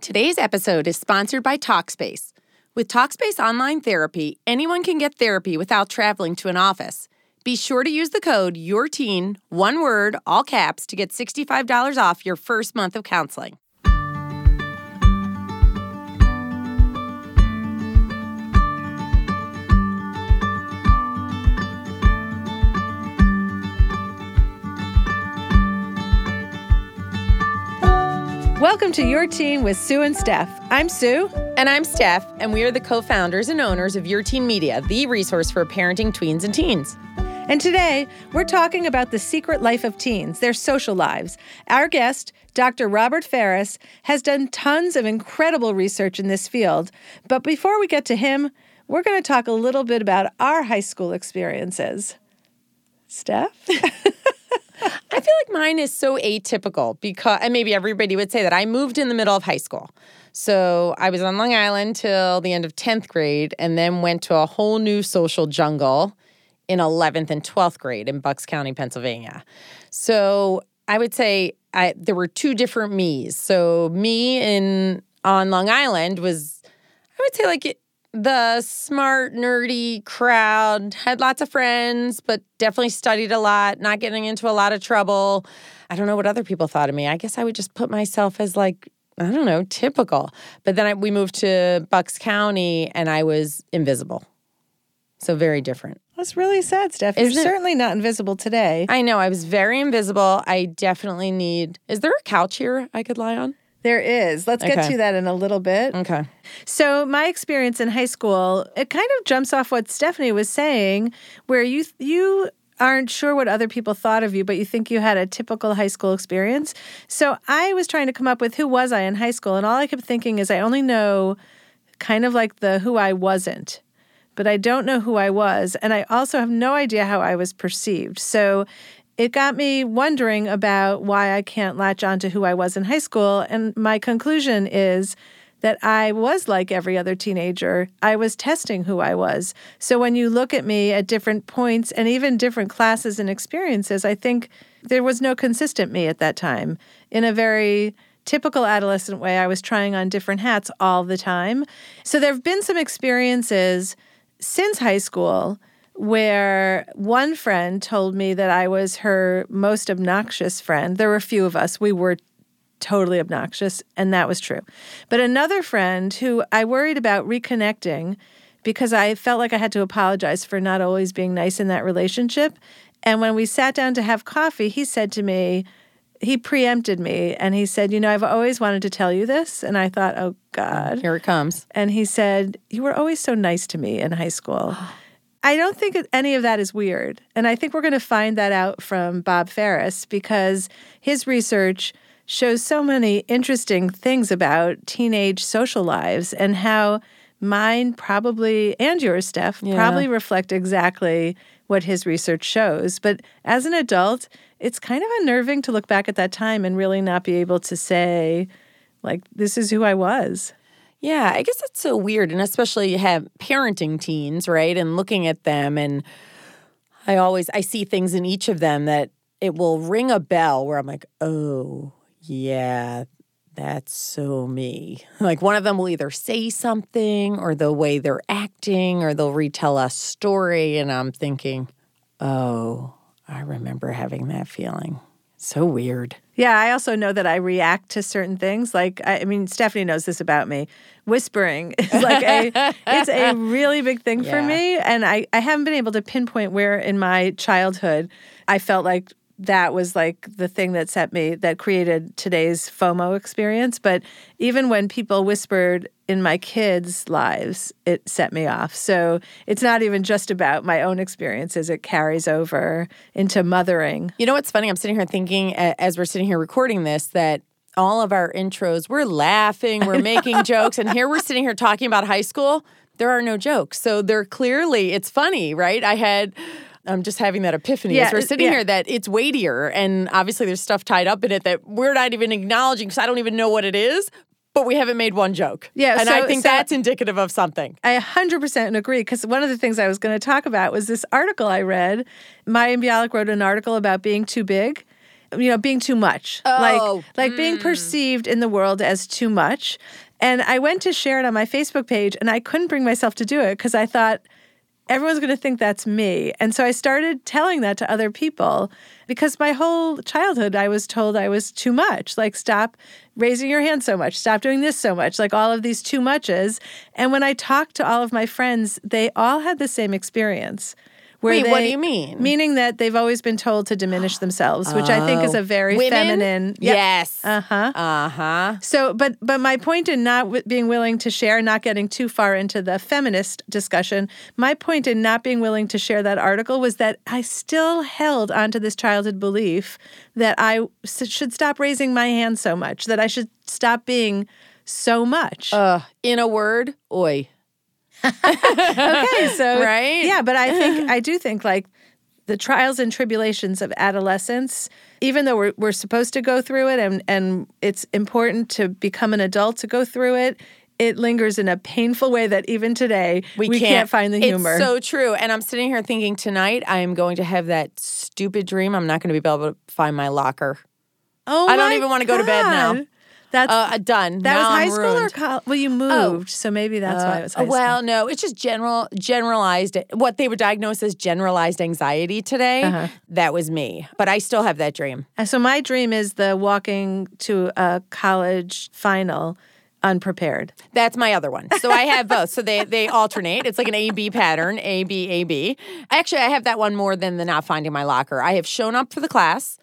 Today's episode is sponsored by Talkspace. With Talkspace Online Therapy, anyone can get therapy without traveling to an office. Be sure to use the code YourTeen, one word, all caps, to get $65 off your first month of counseling. Welcome to Your Teen with Sue and Steph. I'm Sue. And I'm Steph, and we are the co founders and owners of Your Teen Media, the resource for parenting tweens and teens. And today, we're talking about the secret life of teens, their social lives. Our guest, Dr. Robert Faris, has done tons of incredible research in this field. But before we get to him, we're going to talk a little bit about our high school experiences. Steph? I feel like mine is so atypical because, and maybe everybody would say that I moved in the middle of high school. So I was on Long Island till the end of 10th grade and then went to a whole new social jungle in 11th and 12th grade in Bucks County, Pennsylvania. So I would say I, there were two different me's. So me in on Long Island was, I would say like the smart, nerdy crowd, had lots of friends, but definitely studied a lot, not getting into a lot of trouble. I don't know what other people thought of me. I guess I would just put myself as like, I don't know, typical. But then I, we moved to Bucks County and I was invisible. So very different. That's really sad, Steph. You're Isn't it? certainly not invisible today. I know, I was very invisible. I definitely need. Is there a couch here I could lie on? There is. Let's get to that in a little bit. Okay. So, my experience in high school, it kind of jumps off what Stephanie was saying, where you you aren't sure what other people thought of you, but you think you had a typical high school experience. So, I was trying to come up with who was I in high school, and all I kept thinking is I only know kind of like the who I wasn't, but I don't know who I was, and I also have no idea how I was perceived. So, it got me wondering about why I can't latch on to who I was in high school. And my conclusion is that I was like every other teenager. I was testing who I was. So when you look at me at different points and even different classes and experiences, I think there was no consistent me at that time. In a very typical adolescent way, I was trying on different hats all the time. So there have been some experiences since high school where one friend told me that I was her most obnoxious friend. There were a few of us. We were totally obnoxious, and that was true. But another friend who I worried about reconnecting because I felt like I had to apologize for not always being nice in that relationship. And when we sat down to have coffee, he said to me, he preempted me and he said, You know, I've always wanted to tell you this. And I thought, Oh God. Here it comes. And he said, You were always so nice to me in high school. I don't think any of that is weird. And I think we're going to find that out from Bob Faris because his research shows so many interesting things about teenage social lives and how mine probably, and yours, Steph, Yeah. probably reflect exactly what his research shows. But as an adult, it's kind of unnerving to look back at that time and really not be able to say, like, this is who I was. Yeah, I guess that's so weird. And especially you have parenting teens, right? And looking at them and I always I see things in each of them that it will ring a bell where I'm like, oh yeah, that's so me. Like one of them will either say something or the way they're acting or they'll retell a story and I'm thinking, oh, I remember having that feeling. So weird. Yeah, I also know that I react to certain things. Like, I, I mean, Stephanie knows this about me. Whispering is like a, it's a really big thing for me. And I, I haven't been able to pinpoint where in my childhood I felt like that was like the thing that set me, that created today's FOMO experience. But even when people whispered in my kids' lives, it set me off. So it's not even just about my own experiences, it carries over into mothering. You know what's funny? I'm sitting here thinking as we're sitting here recording this that all of our intros, we're laughing, we're making jokes, and here we're sitting here talking about high school. There are no jokes. So they're clearly, it's funny, right? I had, I'm just having that epiphany Yeah, as we're sitting yeah. here that it's weightier. And obviously there's stuff tied up in it that we're not even acknowledging because I don't even know what it is, but we haven't made one joke. Yeah, And so- I think so- that's indicative of something. I 100% agree because one of the things I was going to talk about was this article I read. Maya Bialik wrote an article about being too big. you know, being too much. Oh, like like being hmm. perceived in the world as too much. And I went to share it on my Facebook page and I couldn't bring myself to do it because I thought everyone's going to think that's me. And so I started telling that to other people because my whole childhood I was told I was too much. Like, stop raising your hand so much, stop doing this so much, like all of these too muches. And when I talked to all of my friends, they all had the same experience. Wait, they, what do you mean? Meaning that they've always been told to diminish themselves, which I think is a very Women? feminine. Yep. Yes. Uh huh. Uh huh. So, but but my point in not w- being willing to share, not getting too far into the feminist discussion, my point in not being willing to share that article was that I still held onto this childhood belief that I s- should stop raising my hand so much, that I should stop being so much. Uh, in a word, oi. Okay, so Right? yeah, but I think I do think like the trials and tribulations of adolescence, even though we're we're supposed to go through it and and it's important to become an adult to go through it, it lingers in a painful way that even today we, can't, find the humor. It's so true. And I'm sitting here thinking tonight I am going to have that stupid dream. I'm not going to be able to find my locker. oh, I don't even wanna go to bed now. That's Uh, done. that Now was high I'm school or college? Well, you moved, so maybe that's why it was high Uh, well, school. no, it's just general, generalized. What they were diagnosed as generalized anxiety today. Uh-huh. That was me, but I still have that dream. And so my dream is the walking to a college final unprepared. That's my other one. So I have both. So they they alternate. It's like an A B pattern, A B A B. Actually, I have that one more than the not finding my locker. I have shown up for the class.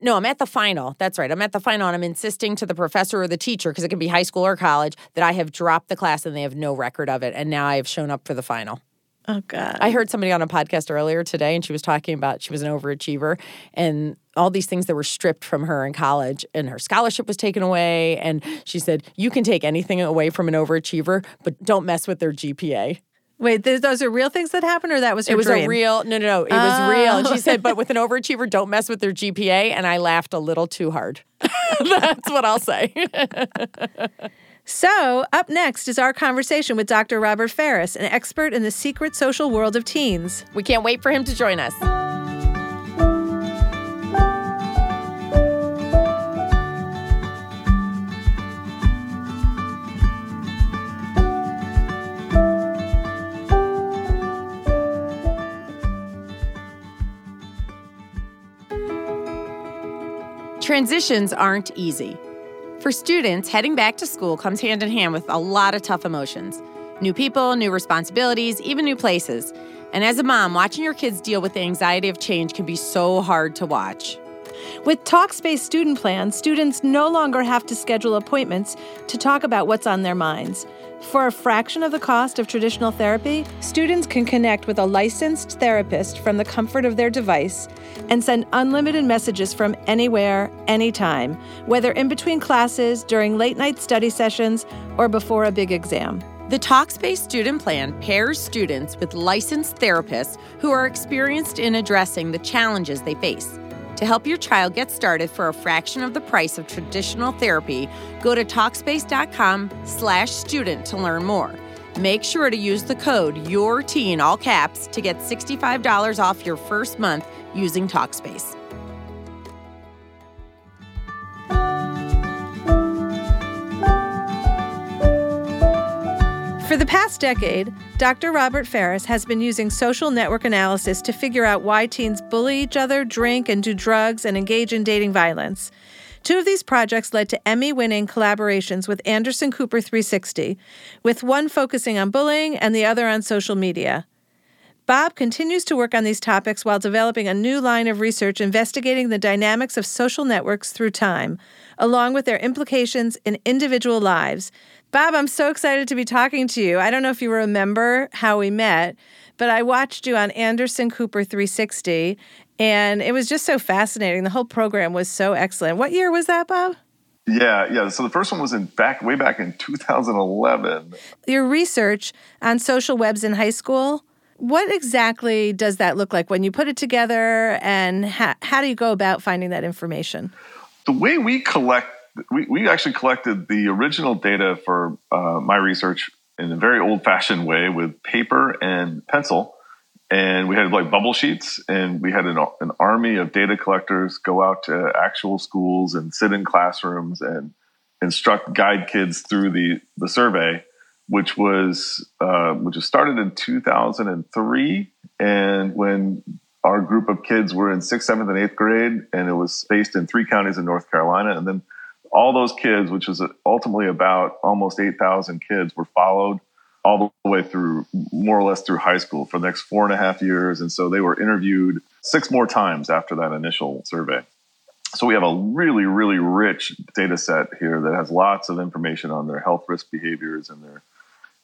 No, I'm at the final. That's right. I'm at the final and I'm insisting to the professor or the teacher, because it can be high school or college, that I have dropped the class and they have no record of it. And now I have shown up for the final. Oh God. I heard somebody on a podcast earlier today, and she was talking about she was an overachiever and all these things that were stripped from her in college, and her scholarship was taken away. And she said, You can take anything away from an overachiever, but don't mess with their GPA. Wait, th- those are real things that happened, or that was her It was dream? a real, no, no, no, it was real. And Oh. she said, oh. But with an overachiever, don't mess with their GPA. And I laughed a little too hard. That's what I'll say. So, up next is our conversation with Dr. Robert Faris, an expert in the secret social world of teens. we can't wait for him to join us. Transitions aren't easy. For students, heading back to school comes hand in hand with a lot of tough emotions new people, new responsibilities, even new places. And as a mom, watching your kids deal with the anxiety of change can be so hard to watch. With Talkspace Student Plan, students no longer have to schedule appointments to talk about what's on their minds. For a fraction of the cost of traditional therapy, students can connect with a licensed therapist from the comfort of their device and send unlimited messages from anywhere, anytime, whether in between classes, during late night study sessions, or before a big exam. The Talkspace Student Plan pairs students with licensed therapists who are experienced in addressing the challenges they face. To help your child get started for a fraction of the price of traditional therapy, go to Talkspace.com/student to learn more. Make sure to use the code YourTeen all caps to get $65 off your first month using Talkspace. For the past decade, Dr. Robert Faris has been using social network analysis to figure out why teens bully each other, drink, and do drugs, and engage in dating violence. Two of these projects led to Emmy winning collaborations with Anderson Cooper 360, with one focusing on bullying and the other on social media. Bob continues to work on these topics while developing a new line of research investigating the dynamics of social networks through time, along with their implications in individual lives. Bob, I'm so excited to be talking to you. I don't know if you remember how we met, but I watched you on Anderson Cooper 360, and it was just so fascinating. The whole program was so excellent. What year was that, Bob? Yeah, yeah. So the first one was in back way back in 2011. Your research on social webs in high school. What exactly does that look like when you put it together, and how, how do you go about finding that information? The way we collect, we, we actually collected the original data for uh, my research in a very old fashioned way with paper and pencil. And we had like bubble sheets and we had an, an army of data collectors go out to actual schools and sit in classrooms and instruct guide kids through the the survey which was uh, which was started in 2003 and when our group of kids were in sixth seventh and eighth grade and it was based in three counties in north carolina and then all those kids which was ultimately about almost 8000 kids were followed all the way through more or less through high school for the next four and a half years. And so they were interviewed six more times after that initial survey. So we have a really, really rich data set here that has lots of information on their health risk behaviors and their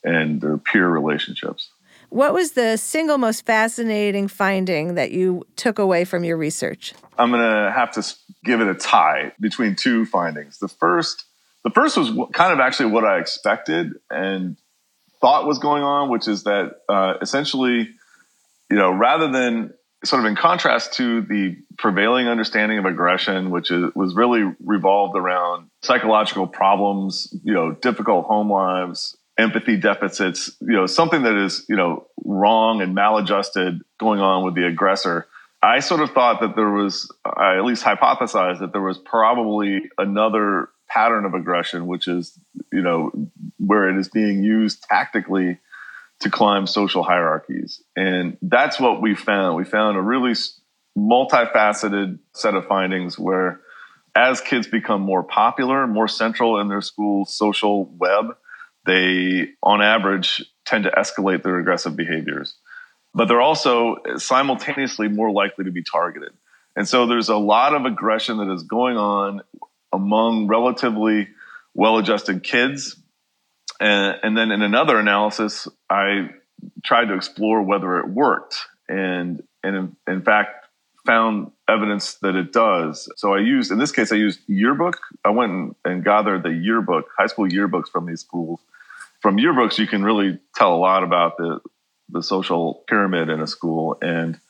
and their peer relationships. What was the single most fascinating finding that you took away from your research? I'm going to have to give it a tie between two findings. The first the first was kind of actually what I expected and thought was going on, which is that uh, essentially, you know, rather than sort of in contrast to the prevailing understanding of aggression, which is, was really revolved around psychological problems, you know, difficult home lives, empathy deficits, you know, something that is, you know, wrong and maladjusted going on with the aggressor. I sort of thought that there was, I at least hypothesized that there was probably another pattern of aggression, which is, you know, where it is being used tactically to climb social hierarchies. And that's what we found. We found a really multifaceted set of findings where as kids become more popular, more central in their school social web, they, on average, tend to escalate their aggressive behaviors. But they're also simultaneously more likely to be targeted. And so there's a lot of aggression that is going on among relatively well adjusted kids. And, and, then in another analysis, I tried to explore whether it worked. And, and in, in fact, found evidence that it does. So I used, in this case, I used yearbook. I went and, and gathered the yearbook, high school yearbooks from these schools. From yearbooks, you can really tell a lot about the, the social pyramid in a school. And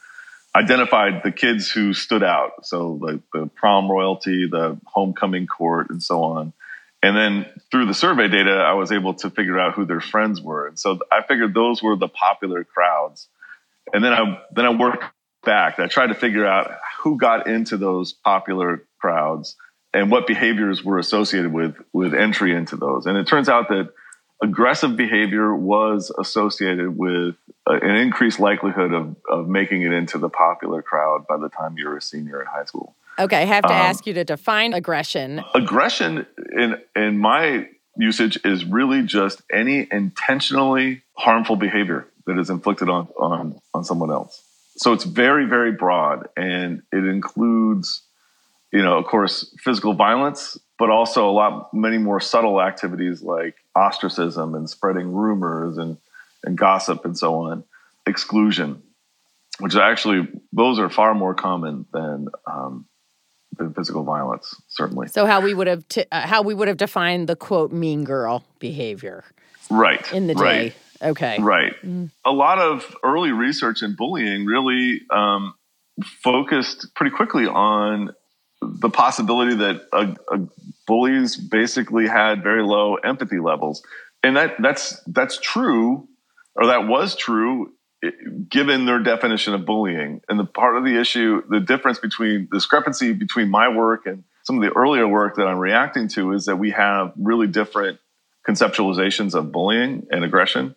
identified the kids who stood out. So the, the prom royalty, the homecoming court, and so on. And then through the survey data, I was able to figure out who their friends were. And so I figured those were the popular crowds. And then I then I worked back. I tried to figure out who got into those popular crowds and what behaviors were associated with with entry into those. And it turns out that aggressive behavior was associated with an increased likelihood of, of making it into the popular crowd by the time you're a senior in high school. Okay, I have to um, ask you to define aggression. Aggression, in in my usage, is really just any intentionally harmful behavior that is inflicted on on on someone else. So it's very very broad, and it includes, you know, of course, physical violence, but also a lot many more subtle activities like ostracism and spreading rumors and and gossip and so on, exclusion, which actually those are far more common than um, than physical violence, certainly. So how we would have t- uh, how we would have defined the quote mean girl behavior, right? In the day, right. okay, right. Mm. A lot of early research in bullying really um, focused pretty quickly on the possibility that uh, uh, bullies basically had very low empathy levels, and that that's that's true or that was true given their definition of bullying. And the part of the issue, the difference between the discrepancy between my work and some of the earlier work that I'm reacting to is that we have really different conceptualizations of bullying and aggression.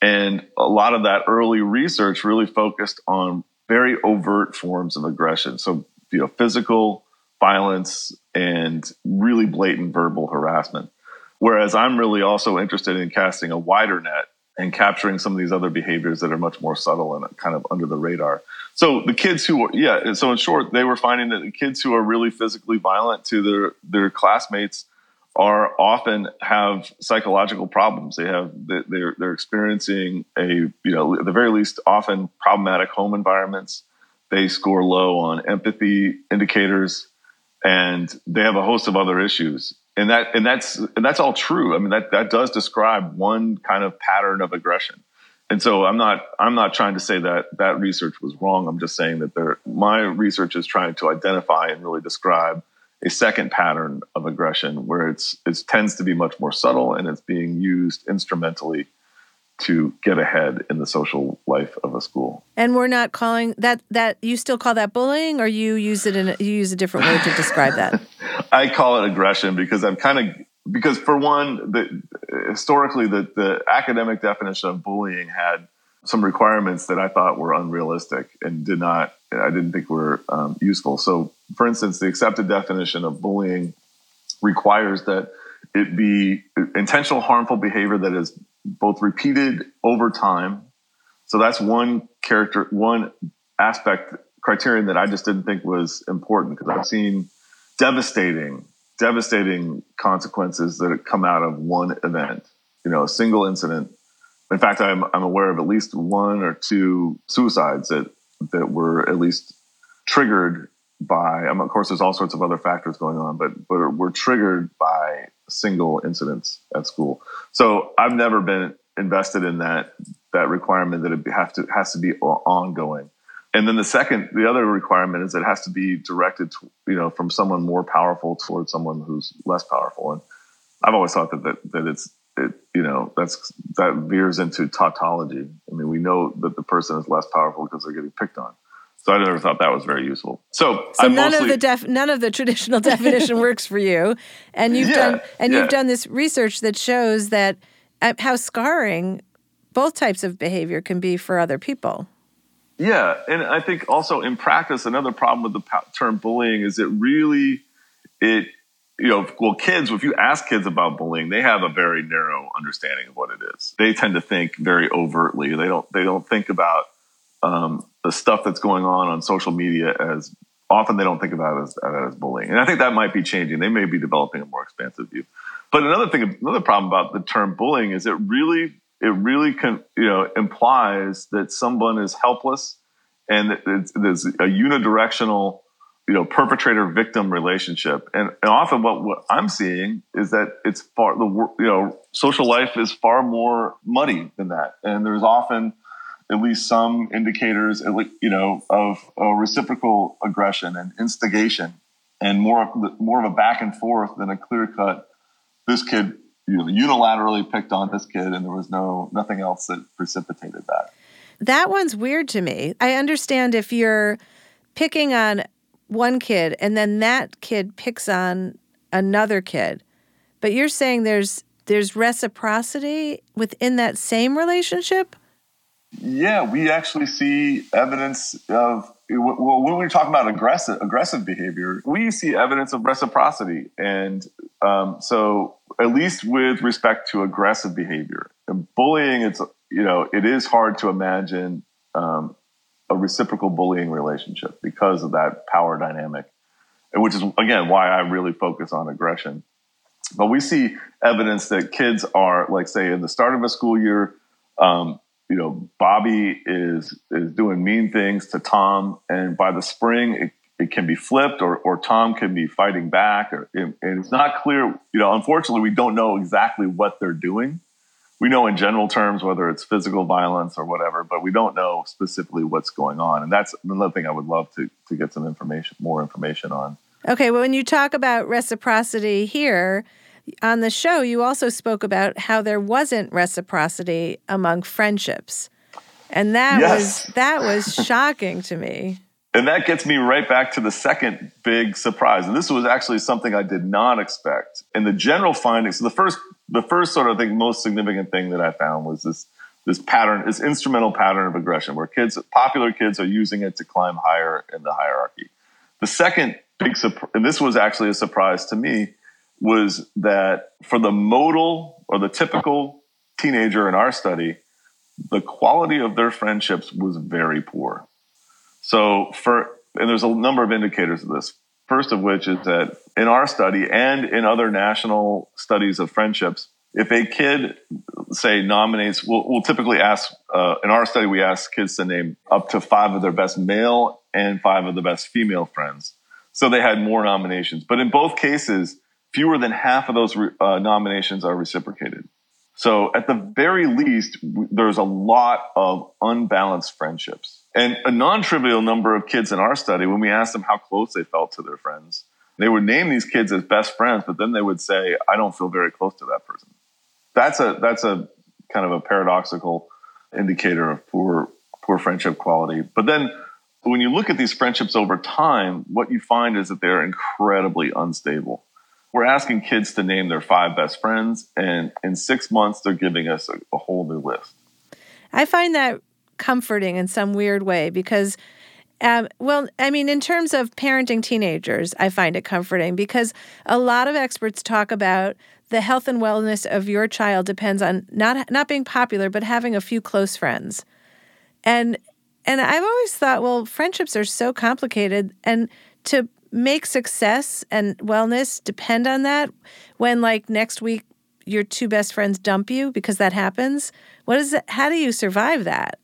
And a lot of that early research really focused on very overt forms of aggression. So, you know, physical violence and really blatant verbal harassment. Whereas I'm really also interested in casting a wider net and capturing some of these other behaviors that are much more subtle and kind of under the radar. So the kids who were, yeah, so in short, they were finding that the kids who are really physically violent to their their classmates are often have psychological problems. They have they're they're experiencing a you know at the very least often problematic home environments. They score low on empathy indicators, and they have a host of other issues and that and that's and that's all true. I mean that that does describe one kind of pattern of aggression. And so I'm not I'm not trying to say that that research was wrong. I'm just saying that there my research is trying to identify and really describe a second pattern of aggression where it's it tends to be much more subtle and it's being used instrumentally to get ahead in the social life of a school. And we're not calling that that you still call that bullying, or you use it in a, you use a different word to describe that. I call it aggression because I'm kind of because for one, the, historically the the academic definition of bullying had some requirements that I thought were unrealistic and did not I didn't think were um, useful. So, for instance, the accepted definition of bullying requires that it be intentional harmful behavior that is both repeated over time. So that's one character, one aspect criterion that I just didn't think was important because I've seen devastating, devastating consequences that come out of one event. You know, a single incident. In fact, I'm I'm aware of at least one or two suicides that that were at least triggered by. I mean, of course, there's all sorts of other factors going on, but but were triggered by single incidents at school. So I've never been invested in that that requirement that it have to has to be ongoing. And then the second, the other requirement is it has to be directed, to, you know, from someone more powerful towards someone who's less powerful. And I've always thought that that, that it's it, you know that's that veers into tautology. I mean, we know that the person is less powerful because they're getting picked on. So I never thought that was very useful. So, so none mostly, of the def, none of the traditional definition works for you, and you've yeah, done and yeah. you've done this research that shows that uh, how scarring both types of behavior can be for other people. Yeah, and I think also in practice, another problem with the term bullying is it really it you know well kids if you ask kids about bullying they have a very narrow understanding of what it is they tend to think very overtly they don't they don't think about um, the stuff that's going on on social media as often they don't think about it as, as bullying. And I think that might be changing. They may be developing a more expansive view. But another thing, another problem about the term bullying is it really, it really can, you know, implies that someone is helpless and there's a unidirectional, you know, perpetrator victim relationship. And, and often what, what I'm seeing is that it's far, the, you know, social life is far more muddy than that. And there's often, at least some indicators, you know, of, reciprocal aggression and instigation, and more more of a back and forth than a clear cut. This kid you know, unilaterally picked on this kid, and there was no nothing else that precipitated that. That one's weird to me. I understand if you're picking on one kid and then that kid picks on another kid, but you're saying there's there's reciprocity within that same relationship. Yeah, we actually see evidence of well when we're talking about aggressive aggressive behavior, we see evidence of reciprocity, and um, so at least with respect to aggressive behavior, and bullying, it's you know it is hard to imagine um, a reciprocal bullying relationship because of that power dynamic, which is again why I really focus on aggression. But we see evidence that kids are like say in the start of a school year. Um, you know, Bobby is is doing mean things to Tom, and by the spring, it, it can be flipped, or or Tom can be fighting back, or and it's not clear. You know, unfortunately, we don't know exactly what they're doing. We know in general terms whether it's physical violence or whatever, but we don't know specifically what's going on, and that's another thing I would love to to get some information, more information on. Okay, well, when you talk about reciprocity here, on the show, you also spoke about how there wasn't reciprocity among friendships. And that yes. was that was shocking to me. And that gets me right back to the second big surprise. And this was actually something I did not expect. And the general findings, so the first the first sort of thing most significant thing that I found was this this pattern, this instrumental pattern of aggression where kids popular kids are using it to climb higher in the hierarchy. The second big surprise, and this was actually a surprise to me, was that for the modal or the typical teenager in our study, the quality of their friendships was very poor. So for and there's a number of indicators of this. First of which is that in our study and in other national studies of friendships, if a kid say nominates, we'll, we'll typically ask uh, in our study we ask kids to name up to five of their best male and five of the best female friends. So they had more nominations, but in both cases, fewer than half of those uh, nominations are reciprocated. So at the very least, there's a lot of unbalanced friendships. And a non-trivial number of kids in our study, when we asked them how close they felt to their friends, they would name these kids as best friends, but then they would say, I don't feel very close to that person. That's a, that's a, kind of a paradoxical indicator of poor poor friendship quality. But then when you look at these friendships over time, what you find is that they're incredibly unstable. We're asking kids to name their five best friends, and in six months, they're giving us a, a whole new list. I find that comforting in some weird way because um, well, I mean, in terms of parenting teenagers, I find it comforting because a lot of experts talk about the health and wellness of your child depends on not not being popular, but having a few close friends. And and I've always thought, well, friendships are so complicated, and to make success and wellness depend on that. When like next week your two best friends dump you because that happens, what is it? How do you survive that?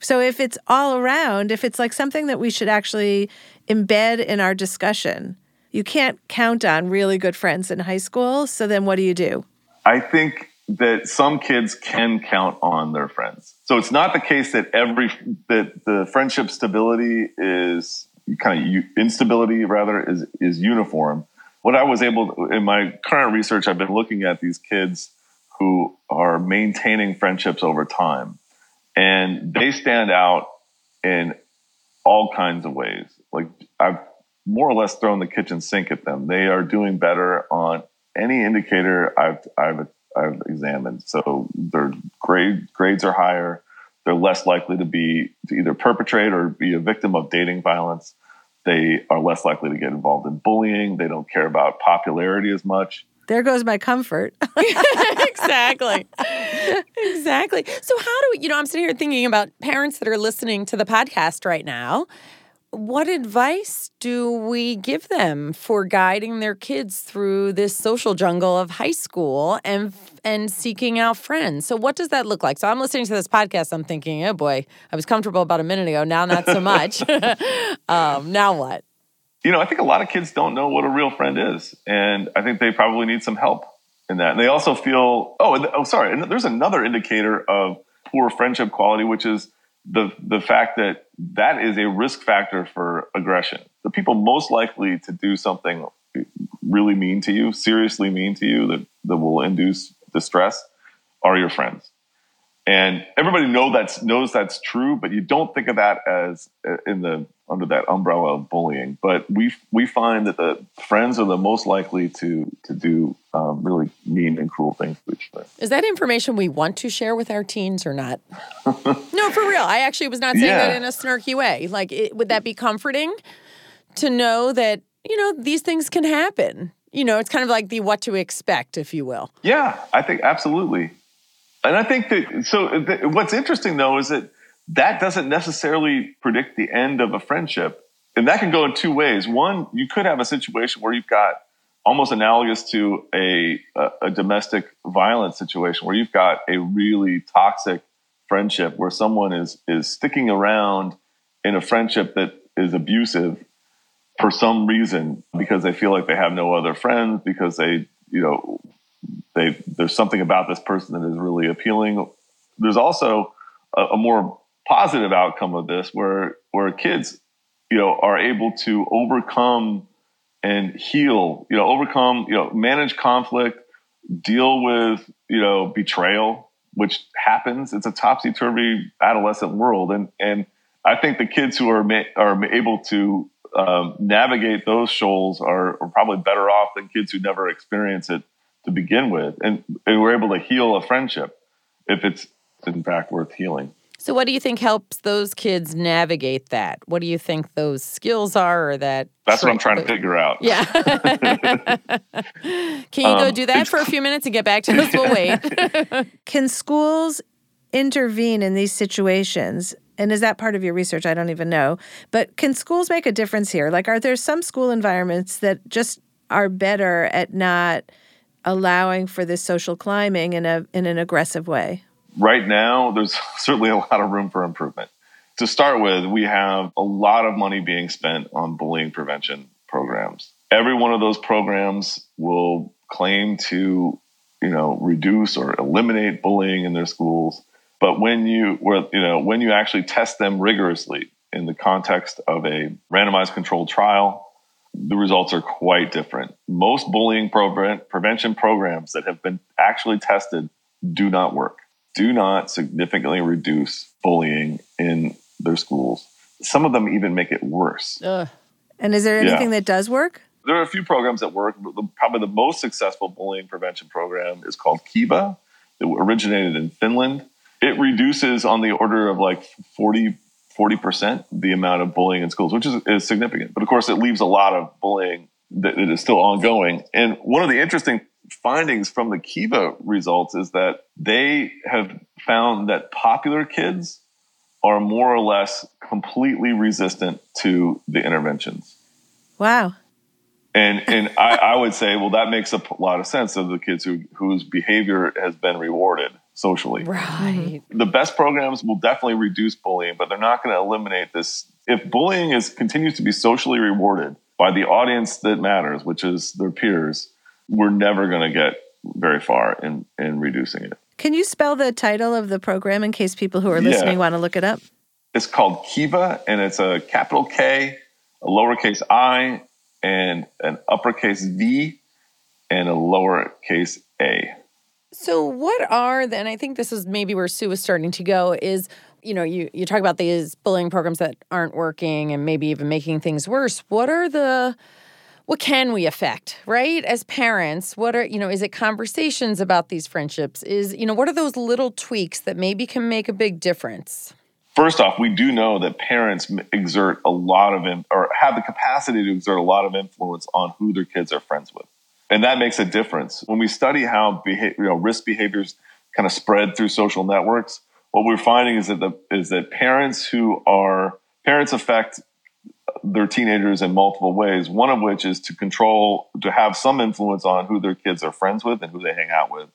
So if it's all around, if it's like something that we should actually embed in our discussion, you can't count on really good friends in high school. So then what do you do? I think that some kids can count on their friends. So it's not the case that every that the friendship stability is kind of instability rather is is uniform. What I was able to, in my current research I've been looking at these kids who are maintaining friendships over time and they stand out in all kinds of ways. Like I've more or less thrown the kitchen sink at them. They are doing better on any indicator I've I've I've examined. So their grade grades are higher. They're less likely to be to either perpetrate or be a victim of dating violence. They are less likely to get involved in bullying. They don't care about popularity as much there goes my comfort. exactly. exactly. So, how do we, you know, I'm sitting here thinking about parents that are listening to the podcast right now. What advice do we give them for guiding their kids through this social jungle of high school and and seeking out friends? So what does that look like? So I'm listening to this podcast. I'm thinking, oh boy, I was comfortable about a minute ago. Now not so much. um, now what? you know, I think a lot of kids don't know what a real friend is, and I think they probably need some help in that. And they also feel, oh, oh, sorry, and there's another indicator of poor friendship quality, which is the the fact that that is a risk factor for aggression. The people most likely to do something really mean to you, seriously mean to you, that that will induce distress, are your friends and everybody know that's knows that's true but you don't think of that as uh, in the under that umbrella of bullying. But we we find that the friends are the most likely to to do um, really mean and cruel things to each other. Is that information we want to share with our teens or not? No for real. I actually was not saying yeah. that in a snarky way. Like it, would that be comforting to know that you know these things can happen? You know it's kind of like the what to expect if you will. Yeah i think absolutely and I think that so th- what's interesting though is that that doesn't necessarily predict the end of a friendship. And that can go in two ways. One, you could have a situation where you've got almost analogous to a, a, a domestic violence situation where you've got a really toxic friendship where someone is is sticking around in a friendship that is abusive for some reason because they feel like they have no other friends because they you know they there's something about this person that is really appealing. There's also a, a more positive outcome of this where where kids you know are able to overcome and heal you know overcome you know manage conflict deal with you know betrayal which happens. It's a topsy-turvy adolescent world. And and i think the kids who are ma- are able to um, navigate those shoals are, are probably better off than kids who never experience it to begin with, and, and we're able to heal a friendship if it's in fact worth healing. So, what do you think helps those kids navigate that? What do you think those skills are, or that? That's what I'm trying to figure out. Yeah. Can you um, go do that for a few minutes and get back to us? We'll wait. Can schools intervene in these situations? And is that part of your research? I don't even know. But can schools make a difference here? Like, are there some school environments that just are better at not? Allowing for this social climbing in a in an aggressive way? Right now, there's certainly a lot of room for improvement. To start with, we have a lot of money being spent on bullying prevention programs. Every one of those programs will claim to, you know, reduce or eliminate bullying in their schools. But when you, you know, when you actually test them rigorously in the context of a randomized controlled trial, the results are quite different. Most bullying prevention programs that have been actually tested do not work. Do not significantly reduce bullying in their schools. Some of them even make it worse. Ugh. And is there Yeah. anything that does work? There are a few programs that work. but the- Probably the most successful bullying prevention program is called KiVa. It originated in Finland. It reduces on the order of like 40, 40% the amount of bullying in schools, which is, is significant. But of course, it leaves a lot of bullying that is still ongoing. And one of the interesting findings from the KiVa results is that they have found that popular kids are more or less completely resistant to the interventions. Wow. And and I, I would say, well, that makes a lot of sense of the kids who whose behavior has been rewarded socially. Right. The best programs will definitely reduce bullying, but they're not going to eliminate this. If bullying is continues to be socially rewarded by the audience that matters, which is their peers, we're never going to get very far in in reducing it. Can you spell the title of the program in case people who are Yeah. listening want to look it up? It's called KiVa, and it's a capital K, a lowercase I, and an uppercase V, and a lowercase A. So what are then? I think this is maybe where Sue was starting to go is, you know, you, you talk about these bullying programs that aren't working and maybe even making things worse. What are the, what can we affect, right? As parents, what are, you know, is it conversations about these friendships? Is, you know, what are those little tweaks that maybe can make a big difference? First off, we do know that parents exert a lot of, or have the capacity to exert a lot of influence on who their kids are friends with. And that makes a difference. When we study how beha- you know, risk behaviors kind of spread through social networks, what we're finding is that the, is that parents who are parents affect their teenagers in multiple ways. One of which is to control, to have some influence on who their kids are friends with and who they hang out with.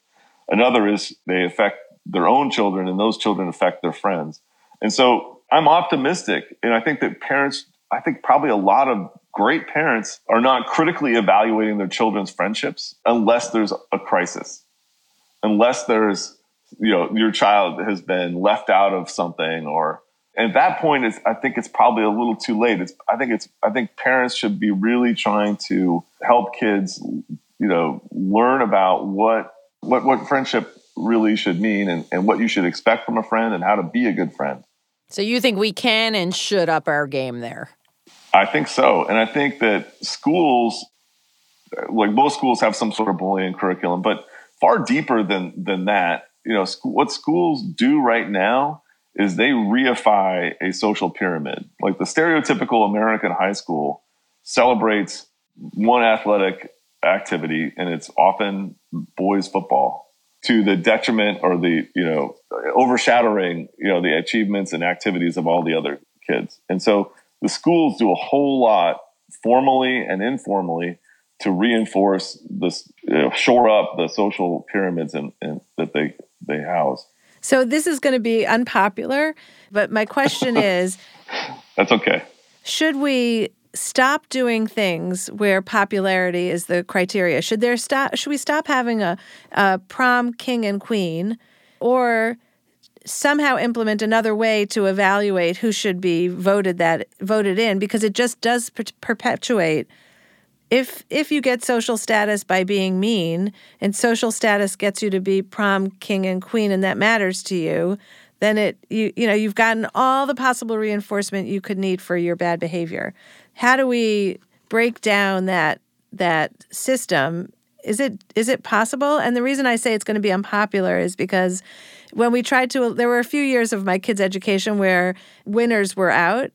Another is they affect their own children, and those children affect their friends. And so I'm optimistic, and I think that parents, I think probably a lot of great parents are not critically evaluating their children's friendships unless there's a crisis, unless there's, you know, your child has been left out of something or at that point it's i think it's probably a little too late. It's i think it's i think parents should be really trying to help kids you know learn about what what what friendship really should mean and, and what you should expect from a friend and how to be a good friend. So you think we can and should up our game there? I think so. And I think that schools, like most schools, have some sort of bullying curriculum, but far deeper than than that. You know, school, what schools do right now is they reify a social pyramid. Like the stereotypical American high school celebrates one athletic activity, and it's often boys football to the detriment or the you know overshadowing you know the achievements and activities of all the other kids and so the schools do a whole lot formally and informally to reinforce this know, shore up the social pyramids and that they they house So this is going to be unpopular, but my question is that's okay should we stop doing things where popularity is the criteria? Should there stop should we stop having a, a prom king and queen or somehow implement another way to evaluate who should be voted that voted in because it just does per- perpetuate if if you get social status by being mean and social status gets you to be prom king and queen and that matters to you then it you you know you've gotten all the possible reinforcement you could need for your bad behavior. How do we break down that that system is it is it possible and the reason i say it's going to be unpopular is because when we tried to there were a few years of my kids education where winners were out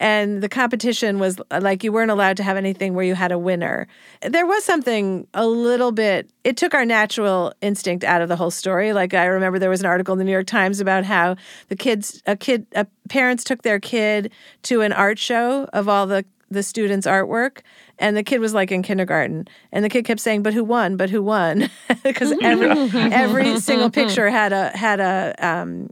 and the competition was like you weren't allowed to have anything where you had a winner. There was something a little bit, it took our natural instinct out of the whole story. Like I remember there was an article in the New York Times about how the kids, a kid, a, parents took their kid to an art show of all the the students' artwork, and the kid was like in kindergarten, and the kid kept saying, "But who won? But who won?" Because every every single picture had a had a um,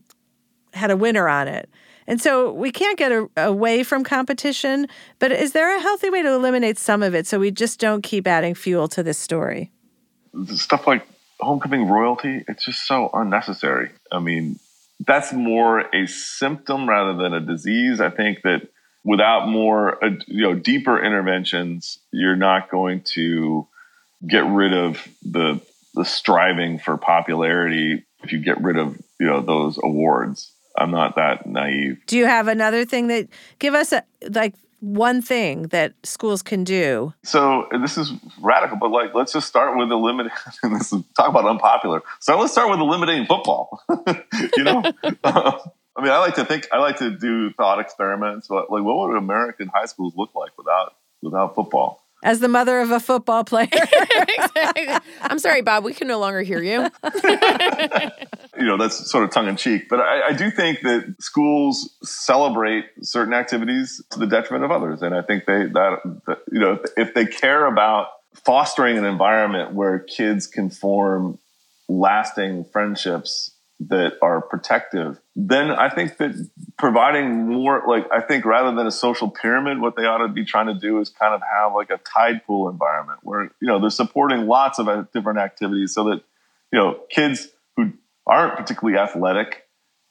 had a winner on it. And so we can't get a, away from competition, but is there a healthy way to eliminate some of it so we just don't keep adding fuel to this story? stuff like homecoming royalty it's just so unnecessary i mean that's more a symptom rather than a disease i think that without more uh, you know deeper interventions you're not going to get rid of the the striving for popularity if you get rid of you know those awards. I'm not that naive. Do you have another thing that give us a like one thing that schools can do? So this is radical, but like let's just start with eliminating. this is talk about unpopular. So let's start with eliminating football. you know, I mean, I like to think I like to do thought experiments. But like, what would American high schools look like without without football? As the mother of a football player. exactly. I'm sorry, Bob. We can no longer hear you. you know, that's sort of tongue in cheek. But I, I, do think that schools celebrate certain activities to the detriment of others. And I think they, that, that you know, if they care about fostering an environment where kids can form lasting friendships that are protective, then I think that providing more, like, I think rather than a social pyramid, what they ought to be trying to do is kind of have like a tide pool environment where, you know, they're supporting lots of different activities so that, you know, kids who aren't particularly athletic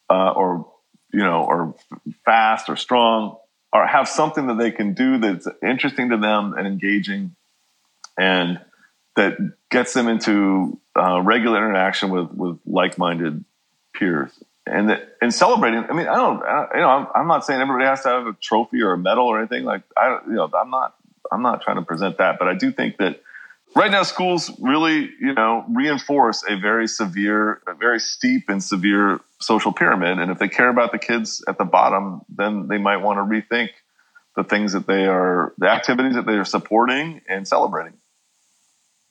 uh, or, you know, or fast or strong or have something that they can do that's interesting to them and engaging and that gets them into uh, regular interaction with, with like-minded peers and that, and celebrating. I mean, I don't, I, you know, I'm, I'm, not saying everybody has to have a trophy or a medal or anything. Like, I, you know, I'm not, I'm not trying to present that, but I do think that right now schools really, you know, reinforce a very severe, a very steep and severe social pyramid. And if they care about the kids at the bottom, then they might want to rethink the things that they are, the activities that they are supporting and celebrating.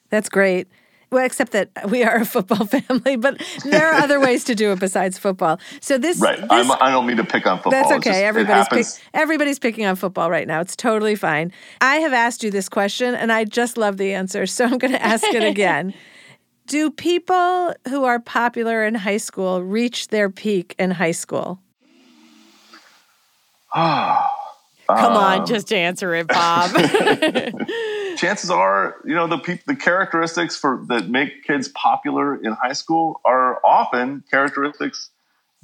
That's great. Well, except that we are a football family, but there are other ways to do it besides football. So this, right? This, I don't mean to pick on football. That's okay. Just, everybody's pick, everybody's picking on football right now. It's totally fine. I have asked you this question, and I just love the answer, so I'm going to ask it again. do people who are popular in high school reach their peak in high school? Ah. Come um, on, just answer it, Bob. chances are, you know, the pe- the characteristics for that make kids popular in high school are often characteristics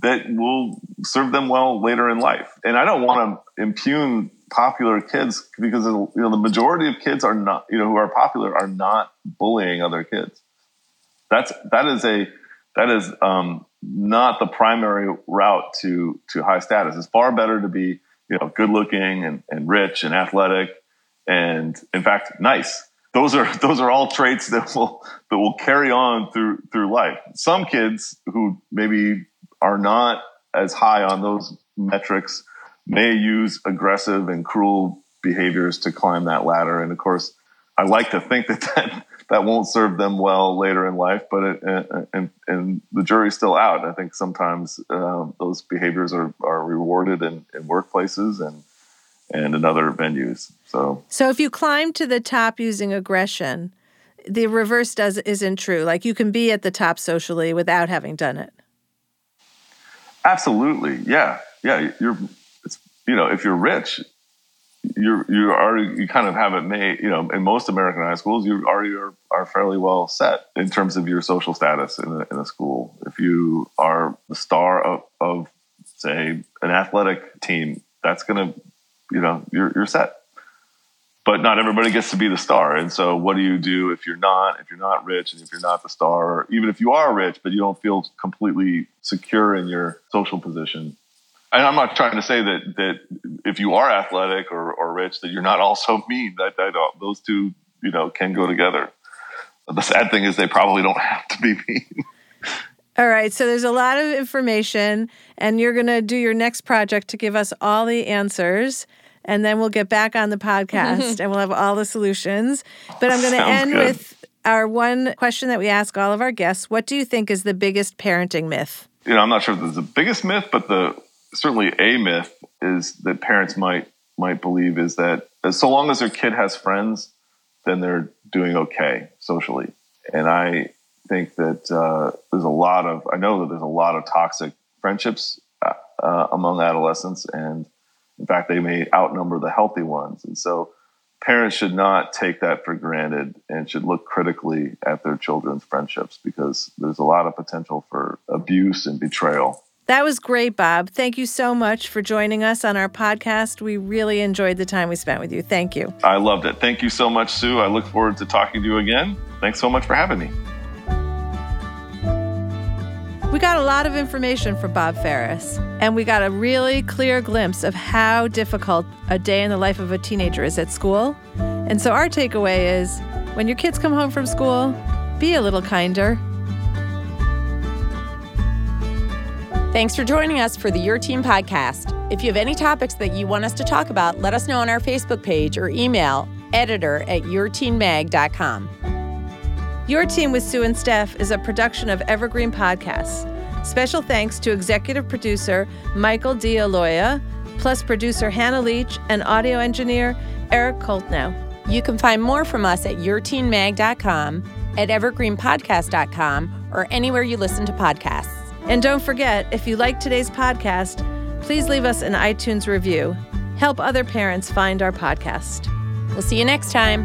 that will serve them well later in life. And I don't want to impugn popular kids because you know the majority of kids are not, you know, who are popular are not bullying other kids. That's that is a that is um, not the primary route to to high status. It's far better to be you know good looking and, and rich and athletic and in fact nice. Those are those are all traits that will that will carry on through through life. Some kids who maybe are not as high on those metrics may use aggressive and cruel behaviors to climb that ladder. And of course i like to think that that, that won't serve them well later in life but it, and, and the jury's still out. I think sometimes um, those behaviors are, are rewarded in, in workplaces and and in other venues. So So if you climb to the top using aggression, the reverse does isn't true. Like you can be at the top socially without having done it. Absolutely. Yeah. Yeah, you're it's you know, if you're rich, you're you already you kind of have it made, you know, in most American high schools, you already are, are fairly well set in terms of your social status in a, in a school. If you are the star of, of say an athletic team, that's going to you know you're you're set. But not everybody gets to be the star, and so what do you do if you're not if you're not rich and if you're not the star, or even if you are rich but you don't feel completely secure in your social position? And I'm not trying to say that that if you are athletic or, or rich that you're not also mean. That, that those two you know can go together. The sad thing is they probably don't have to be mean. All right. So there's a lot of information, and you're going to do your next project to give us all the answers and then we'll get back on the podcast and we'll have all the solutions. But I'm going to end good. with our one question that we ask all of our guests. What do you think is the biggest parenting myth? You know, I'm not sure if this is the biggest myth, but the certainly a myth is that parents might might believe is that so long as their kid has friends, then they're doing okay socially. And I think that uh, there's a lot of I know that there's a lot of toxic friendships uh, among adolescents, and in fact, they may outnumber the healthy ones. And so parents should not take that for granted and should look critically at their children's friendships because there's a lot of potential for abuse and betrayal. That was great, Bob. Thank you so much for joining us on our podcast. We really enjoyed the time we spent with you. Thank you. I loved it. Thank you so much, Sue. I look forward to talking to you again. Thanks so much for having me. We got a lot of information from Bob Faris, and we got a really clear glimpse of how difficult a day in the life of a teenager is at school. And so, our takeaway is when your kids come home from school, be a little kinder. Thanks for joining us for the Your Teen podcast. If you have any topics that you want us to talk about, let us know on our Facebook page or email editor at yourteenmag.com. Your Teen with Sue and Steph is a production of Evergreen Podcasts. Special thanks to executive producer Michael D'Aloia, plus producer Hannah Leach and audio engineer Eric Koltnow. You can find more from us at yourteenmag.com, at evergreenpodcast.com, or anywhere you listen to podcasts. And don't forget, if you like today's podcast, please leave us an iTunes review. Help other parents find our podcast. We'll see you next time.